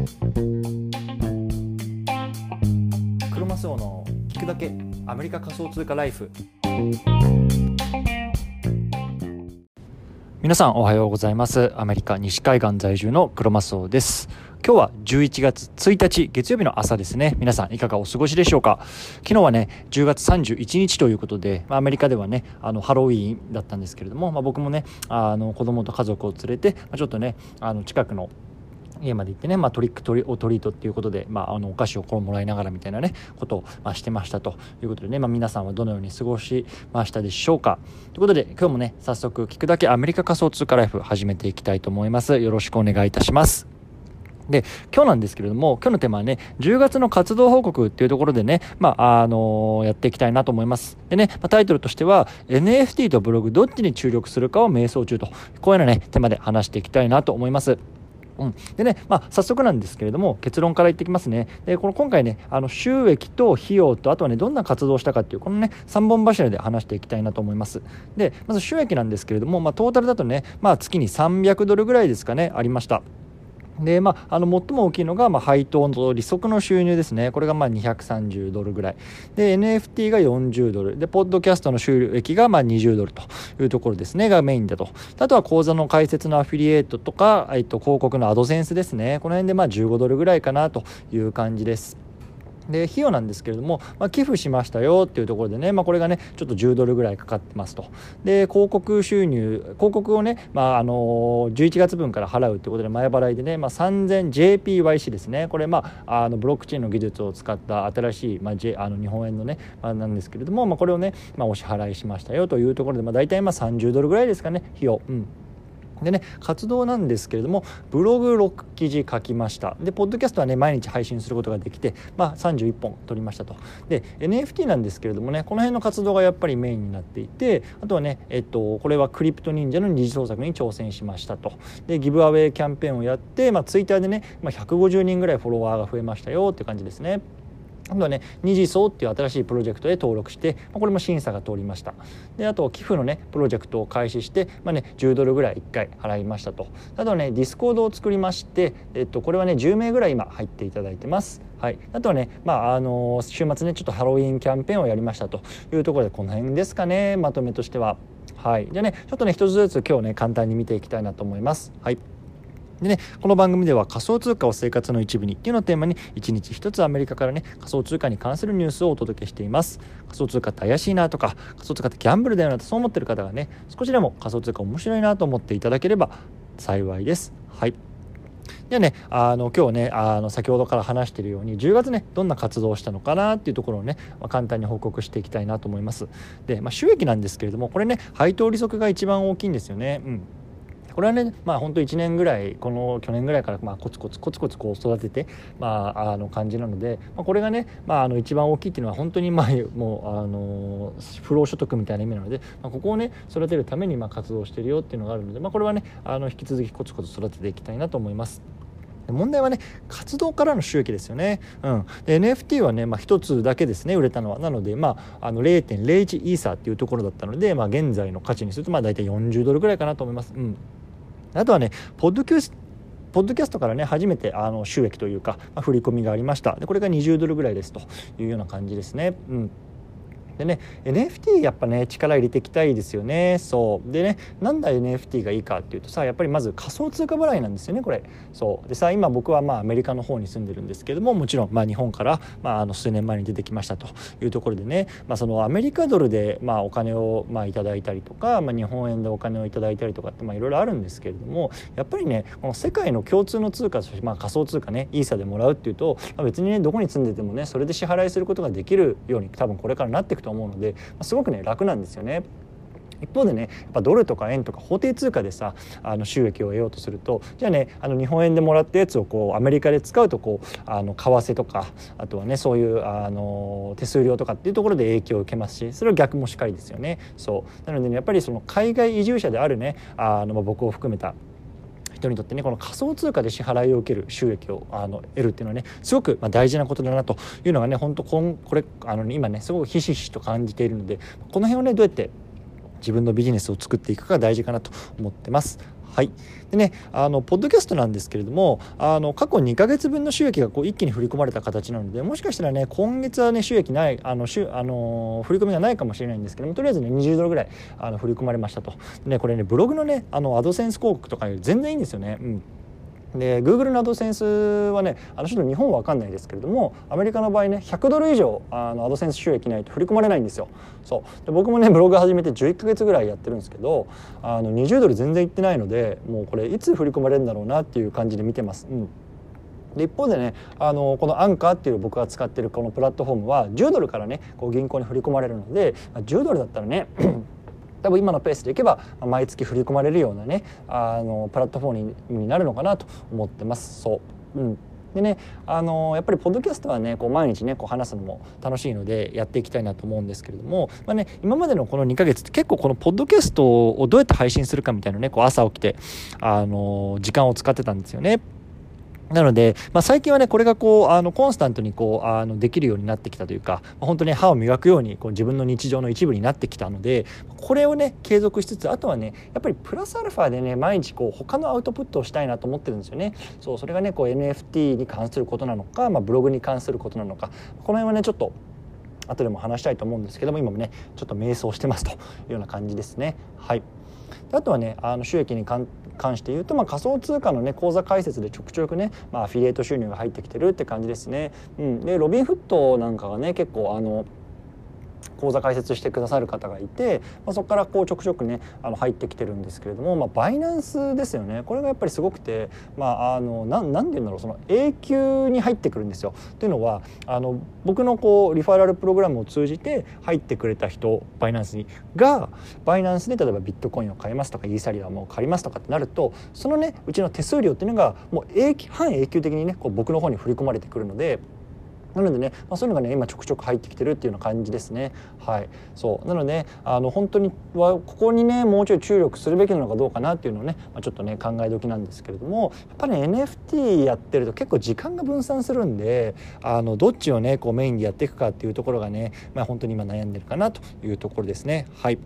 クロマスオの聞くだけアメリカ仮想通貨ライフ。皆さんおはようございます。アメリカ西海岸在住のクロマスオです。今日は11月1日月曜日の朝ですね。皆さんいかがお過ごしでしょうか？昨日はね10月31日ということで、まあ、アメリカではねあのハロウィーンだったんですけれども、まあ、僕もねあの子供と家族を連れて、まあ、ちょっとねあの近くの家まで行ってね、まあ、トリックトリオトリートっていうことで、まあ、あのお菓子をこうもらいながらみたいなねことを、まあ、してましたということでね、まあ、皆さんはどのように過ごしましたでしょうかということで今日もね早速聞くだけアメリカ仮想通貨ライフ始めていきたいと思いますよろしくお願いいたしますで、今日なんですけれども、今日のテーマはね、10月の活動報告っていうところでね、まあ、あのー、やっていきたいなと思います。でね、まあ、タイトルとしては、NFT とブログどっちに注力するかを迷走中と、こういうようなね、テーマで話していきたいなと思います。うん、でね、まあ、早速なんですけれども結論から言ってきますね。でこの今回ねあの収益と費用とあとはねどんな活動をしたかっていうこのね3本柱で話していきたいなと思います。でまず収益なんですけれども、まあ、トータルだとね、まあ、月に300ドルぐらいですかねありました。でまあ、あの最も大きいのが、まあ、配当の利息の収入ですね、これがまあ230ドルぐらい、で NFT が40ドル、でポッドキャストの収益がまあ20ドルというところですね、がメインだと、あとは口座の開設のアフィリエイトとか、えっと、広告のアドセンスですね、この辺でまあ15ドルぐらいかなという感じです。で費用なんですけれども、まあ、寄付しましたよっていうところでね、まあ、これがねちょっと10ドルぐらいかかってますと。で広告収入広告をね、まあ、あの11月分から払うってことで前払いでね、まあ、3000JPYC ですね。これ、まあ、あのブロックチェーンの技術を使った新しい、まあ、J、あの日本円のね、まあ、なんですけれども、まあ、これをね、まあ、お支払いしましたよというところで、まあ、大体まあ30ドルぐらいですかね費用。うん。でね活動なんですけれどもブログ6記事書きました。でポッドキャストはね毎日配信することができて、まあ、31本撮りましたと。で NFT なんですけれどもねこの辺の活動がやっぱりメインになっていてあとはねえっとこれはクリプト忍者の二次創作に挑戦しましたと。でギブアウェイキャンペーンをやって、まあ、ツイッターでね、まあ、150人ぐらいフォロワーが増えましたよっていう感じですね。今度はね二次層っていう新しいプロジェクトで登録してまこれも審査が通りました。であと寄付のねプロジェクトを開始して、まあね、10ドルぐらい1回払いましたと。あとはね Discord を作りまして、えっと、これはね10名ぐらい今入っていただいてます。はい、あとはね、まあ、あの週末ねちょっとハロウィンキャンペーンをやりましたというところでこの辺ですかねまとめとしては。はい、じゃあねちょっとね一つずつ今日ね簡単に見ていきたいなと思います。はい。でね、この番組では仮想通貨を生活の一部にっていうのをテーマに一日一つアメリカからね仮想通貨に関するニュースをお届けしています。仮想通貨って怪しいなとか仮想通貨ってギャンブルだよなとそう思ってる方がね少しでも仮想通貨面白いなと思っていただければ幸いです。はい。ではね、あの今日ねあの先ほどから話しているように10月ねどんな活動をしたのかなっていうところをね、まあ、簡単に報告していきたいなと思います。で、まあ、収益なんですけれどもこれね配当利息が一番大きいんですよね。うん。これはねまあ本当1年ぐらいこの去年ぐらいからまあコツコツコツコツこう育ててまああの感じなので、まあ、これがねまああの一番大きいっていうのは本当にまあもうあの不労所得みたいな意味なので、まあ、ここをね育てるためにまあ活動してるよっていうのがあるので、まあ、これはねあの引き続きコツコツ育てていきたいなと思います。問題はね活動からの収益ですよね、うん、で NFT はね、まあ、1つだけですね売れたのは。なので、まあ、あの0.01イーサーっていうところだったので、まあ、現在の価値にするとまあ大体40ドルぐらいかなと思います、うん、あとはねポッドキャストポッドキャストからね初めてあの収益というか、まあ、振り込みがありましたでこれが20ドルぐらいですというような感じですね。うんでね NFT やっぱね力入れていきたいですよね。そう。でねなんだ NFT がいいかっていうとさやっぱりまず仮想通貨払いなんですよねこれ。そう。でさ今僕はまあアメリカの方に住んでるんですけどももちろんまあ日本から、まあ、あの数年前に出てきましたというところでね、まあ、そのアメリカドルでまあお金をまあいただいたりとか、まあ、日本円でお金をいただいたりとかってまあいろいろあるんですけれどもやっぱりねこの世界の共通の通貨として、まあ、仮想通貨ねイーサでもらうっていうと、まあ、別にねどこに住んでてもねそれで支払いすることができるように多分これからなっていくとと思うので、まあすごくね楽なんですよね。一方でねやっぱドルとか円とか法定通貨でさあの収益を得ようとするとじゃあねあの日本円でもらったやつをこうアメリカで使うとこうあの為替とかあとはねそういうあの手数料とかっていうところで影響を受けますしそれは逆もしかりですよね。そうなので、ね、やっぱりその海外移住者であるねあの僕を含めた人にとってねこの仮想通貨で支払いを受ける収益をあの得るっていうのはねすごくま大事なことだなというのがね本当こんこれあの、今ねすごくひしひしと感じているのでこの辺をねどうやって自分のビジネスを作っていくかが大事かなと思ってます。はいでね、あのポッドキャストなんですけれどもあの過去2ヶ月分の収益がこう一気に振り込まれた形なのでもしかしたらね今月はね収益ないあのしゅあの振り込みがないかもしれないんですけどもとりあえずね20ドルぐらいあの振り込まれましたとねこれねブログのねあのアドセンス広告とかより全然いいんですよね。うんで Google のアドセンスはねあのちょっと日本は分かんないですけれどもアメリカの場合ね100ドル以上あのアドセンス収益ないと振り込まれないんですよ。そう。で僕もねブログ始めて11ヶ月ぐらいやってるんですけどあの20ドル全然いってないのでもうこれいつ振り込まれるんだろうなっていう感じで見てます。うん。で一方でねあのこのアンカーっていう僕が使ってるこのプラットフォームは10ドルからねこう銀行に振り込まれるので10ドルだったらね多分今のペースでいけば毎月振り込まれるようなねあのプラットフォームになるのかなと思ってます。そう、うん、でねあのやっぱりポッドキャストはねこう毎日ねこう話すのも楽しいのでやっていきたいなと思うんですけれども、まあね、今までのこの2ヶ月って結構このポッドキャストをどうやって配信するかみたいなねこう朝起きてあの時間を使ってたんですよね。なので、まあ、最近はねこれがこうあのコンスタントにこうあのできるようになってきたというか本当に歯を磨くようにこう自分の日常の一部になってきたのでこれをね継続しつつあとはねやっぱりプラスアルファでね毎日こう他のアウトプットをしたいなと思ってるんですよね。そうそれがねこう NFT に関することなのか、まあ、ブログに関することなのかこの辺はねちょっと後でも話したいと思うんですけども今もねちょっと迷走してますというような感じですね。はいあとはねあの収益に関関して言うと、まあ、仮想通貨のね口座開設でちょくちょくね、まあ、アフィリエイト収入が入ってきてるって感じですね。うん、でロビンフットなんかがね結構あの講座開設してくださる方がいて、まあ、そこからこうちょくちょくねあの入ってきてるんですけれども、まあ、バイナンスですよねこれがやっぱりすごくて、まあ、あのななんて言うんだろうその永久に入ってくるんですよ。というのはあの僕のこうリファラルプログラムを通じて入ってくれた人バイナンスにがバイナンスで例えばビットコインを買いますとかイーサリアムを借りますとかってなるとそのねうちの手数料っていうのがもう永久半永久的にねこう僕の方に振り込まれてくるので。なのでね、まあ、そういうのがね今ちょくちょく入ってきてるっていうような感じですね。はい、そうなので、あの本当にはここにねもうちょい注力するべきなのかどうかなっていうのをね、まあ、ちょっとね考え時なんですけれどもやっぱり、ね、NFT やってると結構時間が分散するんであのどっちをねこうメインでやっていくかっていうところがね、まあ、本当に今悩んでるかなというところですね。はい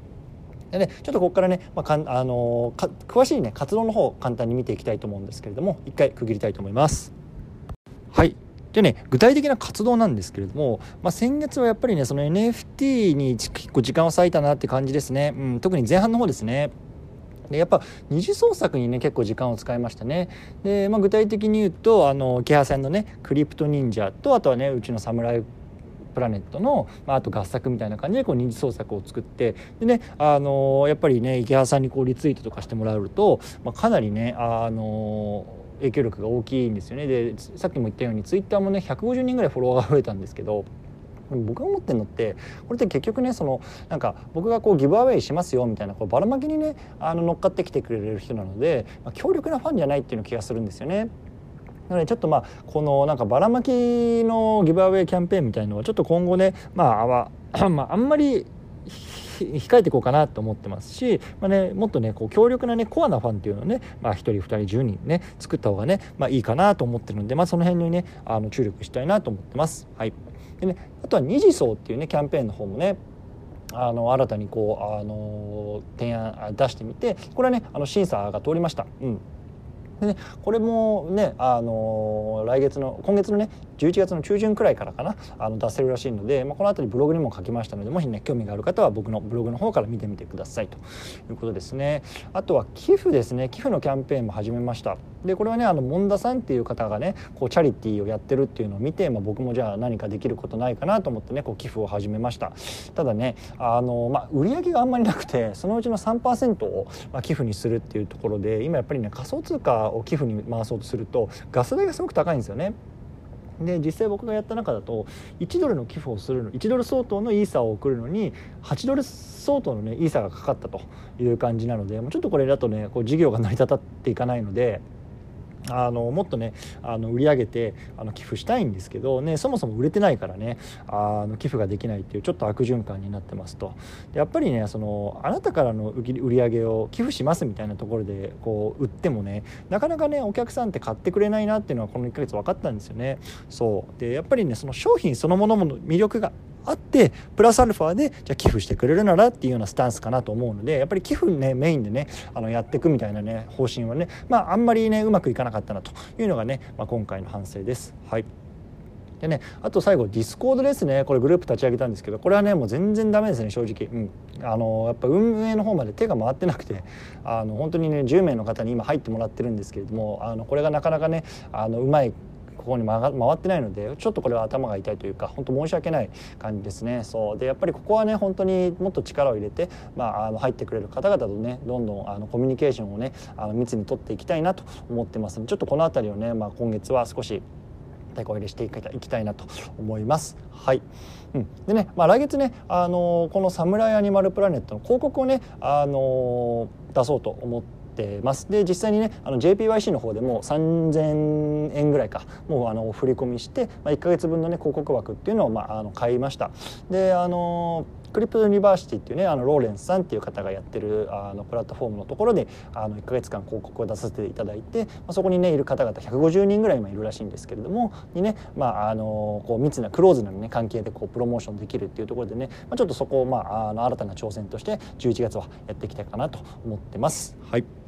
でね、ちょっとここからね、まあかんあのー、詳しいね活動の方簡単に見ていきたいと思うんですけれども一回区切りたいと思います。はいでね具体的な活動なんですけれども、まあ、先月はやっぱりねその NFT に結構時間を割いたなって感じですね、うん、特に前半の方ですね。でやっぱ二次創作にね結構時間を使いましたね。で、まあ、具体的に言うとあのキハ戦のねクリプト忍者とあとはねうちのサムライプラネットの、まあ、あと合作みたいな感じでこう二次創作を作ってでねあのやっぱりね池原さんにこうリツイートとかしてもらうと、まあ、かなりねあの影響力が大きいんですよねでさっきも言ったようにツイッターもね150人ぐらいフォロワーが増えたんですけど僕が思ってるのってこれって結局ねそのなんか僕がこうギブアウェイしますよみたいなこうばらまきにねあの乗っかってきてくれる人なので、まあ、強力なファンじゃないっていうの気がするんですよね。なのでちょっとまあこのなんかばらまきのギブアウェイキャンペーンみたいのはちょっと今後ねまあ、まあ、あんまり控えていこうかなと思ってますし、まあね、もっとねこう強力なねコアなファンっていうのをね、まあ、1人2人10人ね作った方がね、まあ、いいかなと思ってるんで、まあ、その辺にねあの注力したいなと思ってます。はい、でねあとは二次層っていうねキャンペーンの方もねあの新たにこうあの提案出してみてこれはねあの審査が通りました。うんでね、これもね、あのー、来月の今月のね11月の中旬くらいからかなあの出せるらしいので、まあ、この辺りブログにも書きましたのでもしね興味がある方は僕のブログの方から見てみてください。ということですね。あとは寄付ですね。寄付のキャンペーンも始めました。でこれはねあの門田さんっていう方がねこうチャリティーをやってるっていうのを見て、まあ、僕もじゃあ何かできることないかなと思ってねこう寄付を始めました。ただねあの、まあ、売り上げがあんまりなくてそのうちの3%を、まあ、寄付にするっていうところで今やっぱりね仮想通貨を寄付に回そうとするとガス代がすごく高いんですよね。で実際僕がやった中だと1ドルの寄付をするの1ドル相当のイーサを送るのに8ドル相当のねイーサがかかったという感じなのでもうちょっとこれだとねこう事業が成り立っていかないのであのもっとねあの売り上げてあの寄付したいんですけど、ね、そもそも売れてないからねあの寄付ができないっていうちょっと悪循環になってますと。やっぱりねそのあなたからの売り上げを寄付しますみたいなところでこう売ってもねなかなかねお客さんって買ってくれないなっていうのはこの1ヶ月分かったんですよね。そう。でやっぱりねその商品そのものも魅力があってプラスアルファでじゃあ寄付してくれるならっていうようなスタンスかなと思うのでやっぱり寄付ねメインでねあのやっていくみたいなね方針はねまああんまりねうまくいかなかったなというのがね、まあ、今回の反省です。はい。でねあと最後 Discord ですね。これグループ立ち上げたんですけどこれはねもう全然ダメですね正直、うん、あのやっぱ運営の方まで手が回ってなくてあの本当にね10名の方に今入ってもらってるんですけれどもあのこれがなかなかねあのうまいここに回ってないのでちょっとこれは頭が痛いというか本当申し訳ない感じですね。そう。でやっぱりここはね本当にもっと力を入れて、まあ、あの入ってくれる方々とねどんどんあのコミュニケーションをねあの密に取っていきたいなと思ってますのでちょっとこの辺りをね、まあ、今月は少してこ入れしていきたいなと思います。はい、うん、でね、まあ、来月ね、あのー、この「サムライアニマルプラネット」の広告をね、あのー、出そうと思っててます。で実際にねあの JPYC の方でも3000円ぐらいかもうあの振り込みして、まあ、1か月分のね広告枠っていうのを、まあ、あの買いました。であの Crypto University っていうねあのローレンスさんっていう方がやってるあのプラットフォームのところであの1か月間広告を出させていただいて、まあ、そこにねいる方々150人ぐらい今いるらしいんですけれどもにね、まあ、あのこう密なクローズな、ね、関係でこうプロモーションできるっていうところでね、まあ、ちょっとそこを、まあ、あの新たな挑戦として11月はやっていきたいかなと思ってます。はい。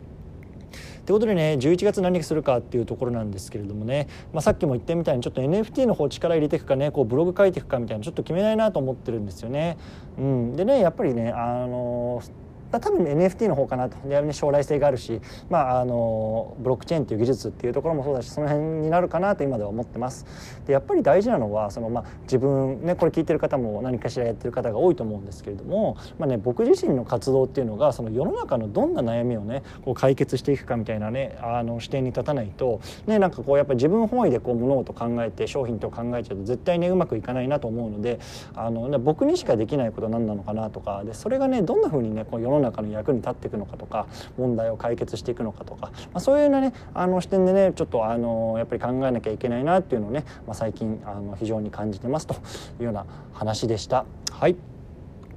ということでね11月何するかっていうところなんですけれどもね、まあ、さっきも言ったみたいにちょっと NFT の方力入れていくかねこうブログ書いていくかみたいなちょっと決めないなと思ってるんですよね。うん、でねやっぱりねあのーまあ多分 NFT の方かなと、将来性があるし、まあ、あのブロックチェーンっていう技術っていうところもそうだしその辺になるかなと今では思ってます。でやっぱり大事なのはその、まあ、自分ねこれ聞いてる方も何かしらやってる方が多いと思うんですけれども、まあね、僕自身の活動っていうのがその世の中のどんな悩みをねこう解決していくかみたいなねあの視点に立たないと、ね、なんかこうやっぱ自分本位でこう物事考えて商品と考えちゃうと絶対ねうまくいかないなと思うのであの、ね、僕にしかできないことは何なのかなとかでそれがねどんなふうにねこう世のの中の役に立っていくのかとか問題を解決していくのかとか、まあ、そういうようなねあの視点でねちょっとあのやっぱり考えなきゃいけないなっていうのをね、まあ、最近あの非常に感じてますというような話でした。はい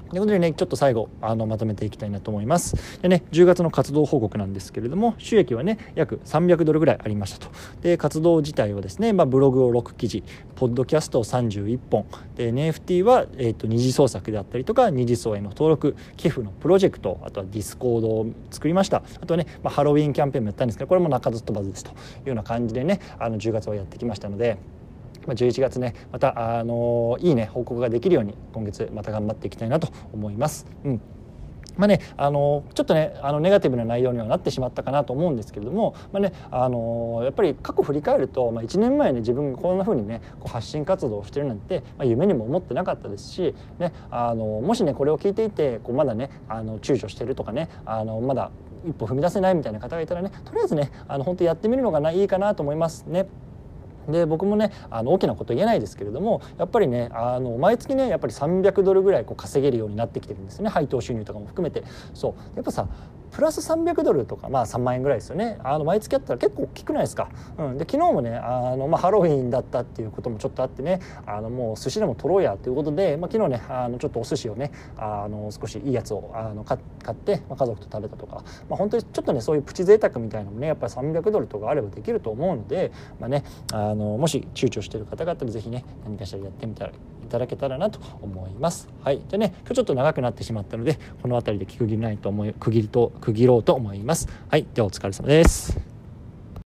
ということでね、ちょっと最後、あの、まとめていきたいなと思います。でね、10月の活動報告なんですけれども、収益はね、約300ドルぐらいありましたと。で、活動自体はですね、まあ、ブログを6記事、ポッドキャストを31本、で、NFT は、えっ、ー、と、二次創作であったりとか、二次層への登録、寄付のプロジェクト、あとは Discord を作りました。あとはね、まあ、ハロウィンキャンペーンもやったんですけど、これも鳴かず飛ばずですというような感じでね、あの、10月はやってきましたので、まあ、11月ねまたあのいいね報告ができるように今月また頑張っていきたいなと思います。うんまあね、あのちょっとねあのネガティブな内容にはなってしまったかなと思うんですけれども、まあね、あのやっぱり過去振り返ると、まあ、1年前に自分がこんなふうにねこう発信活動をしてるなんて、まあ、夢にも思ってなかったですし、ね、あのもしねこれを聞いていてこうまだねあの躊躇してるとかねあのまだ一歩踏み出せないみたいな方がいたらねとりあえずねあの本当やってみるのがいいかなと思いますね。で僕もねあの大きなこと言えないですけれどもやっぱりねあの毎月ねやっぱり300ドルぐらいこう稼げるようになってきてるんですね。配当収入とかも含めて。そう。やっぱさプラス300ドルとかまあ3万円ぐらいですよね。あの毎月あったら結構大きくないですか、うん、で昨日もねあの、まあ、ハロウィンだったっていうこともちょっとあってねあのもう寿司でも取ろうやということで、まあ、昨日ねあのちょっとお寿司をねあの少しいいやつをあの買って、まあ、家族と食べたとか、まあ、本当にちょっとねそういうプチ贅沢みたいなのもねやっぱり300ドルとかあればできると思うので、まあね、あのもし躊躇してる方々ぜひね何かしらやってみたらただけたらなと思います。はい、でね今日ちょっと長くなってしまったのでこの辺りで区切りないと思い区切りと区切ろうと思います。はい、ではお疲れ様です。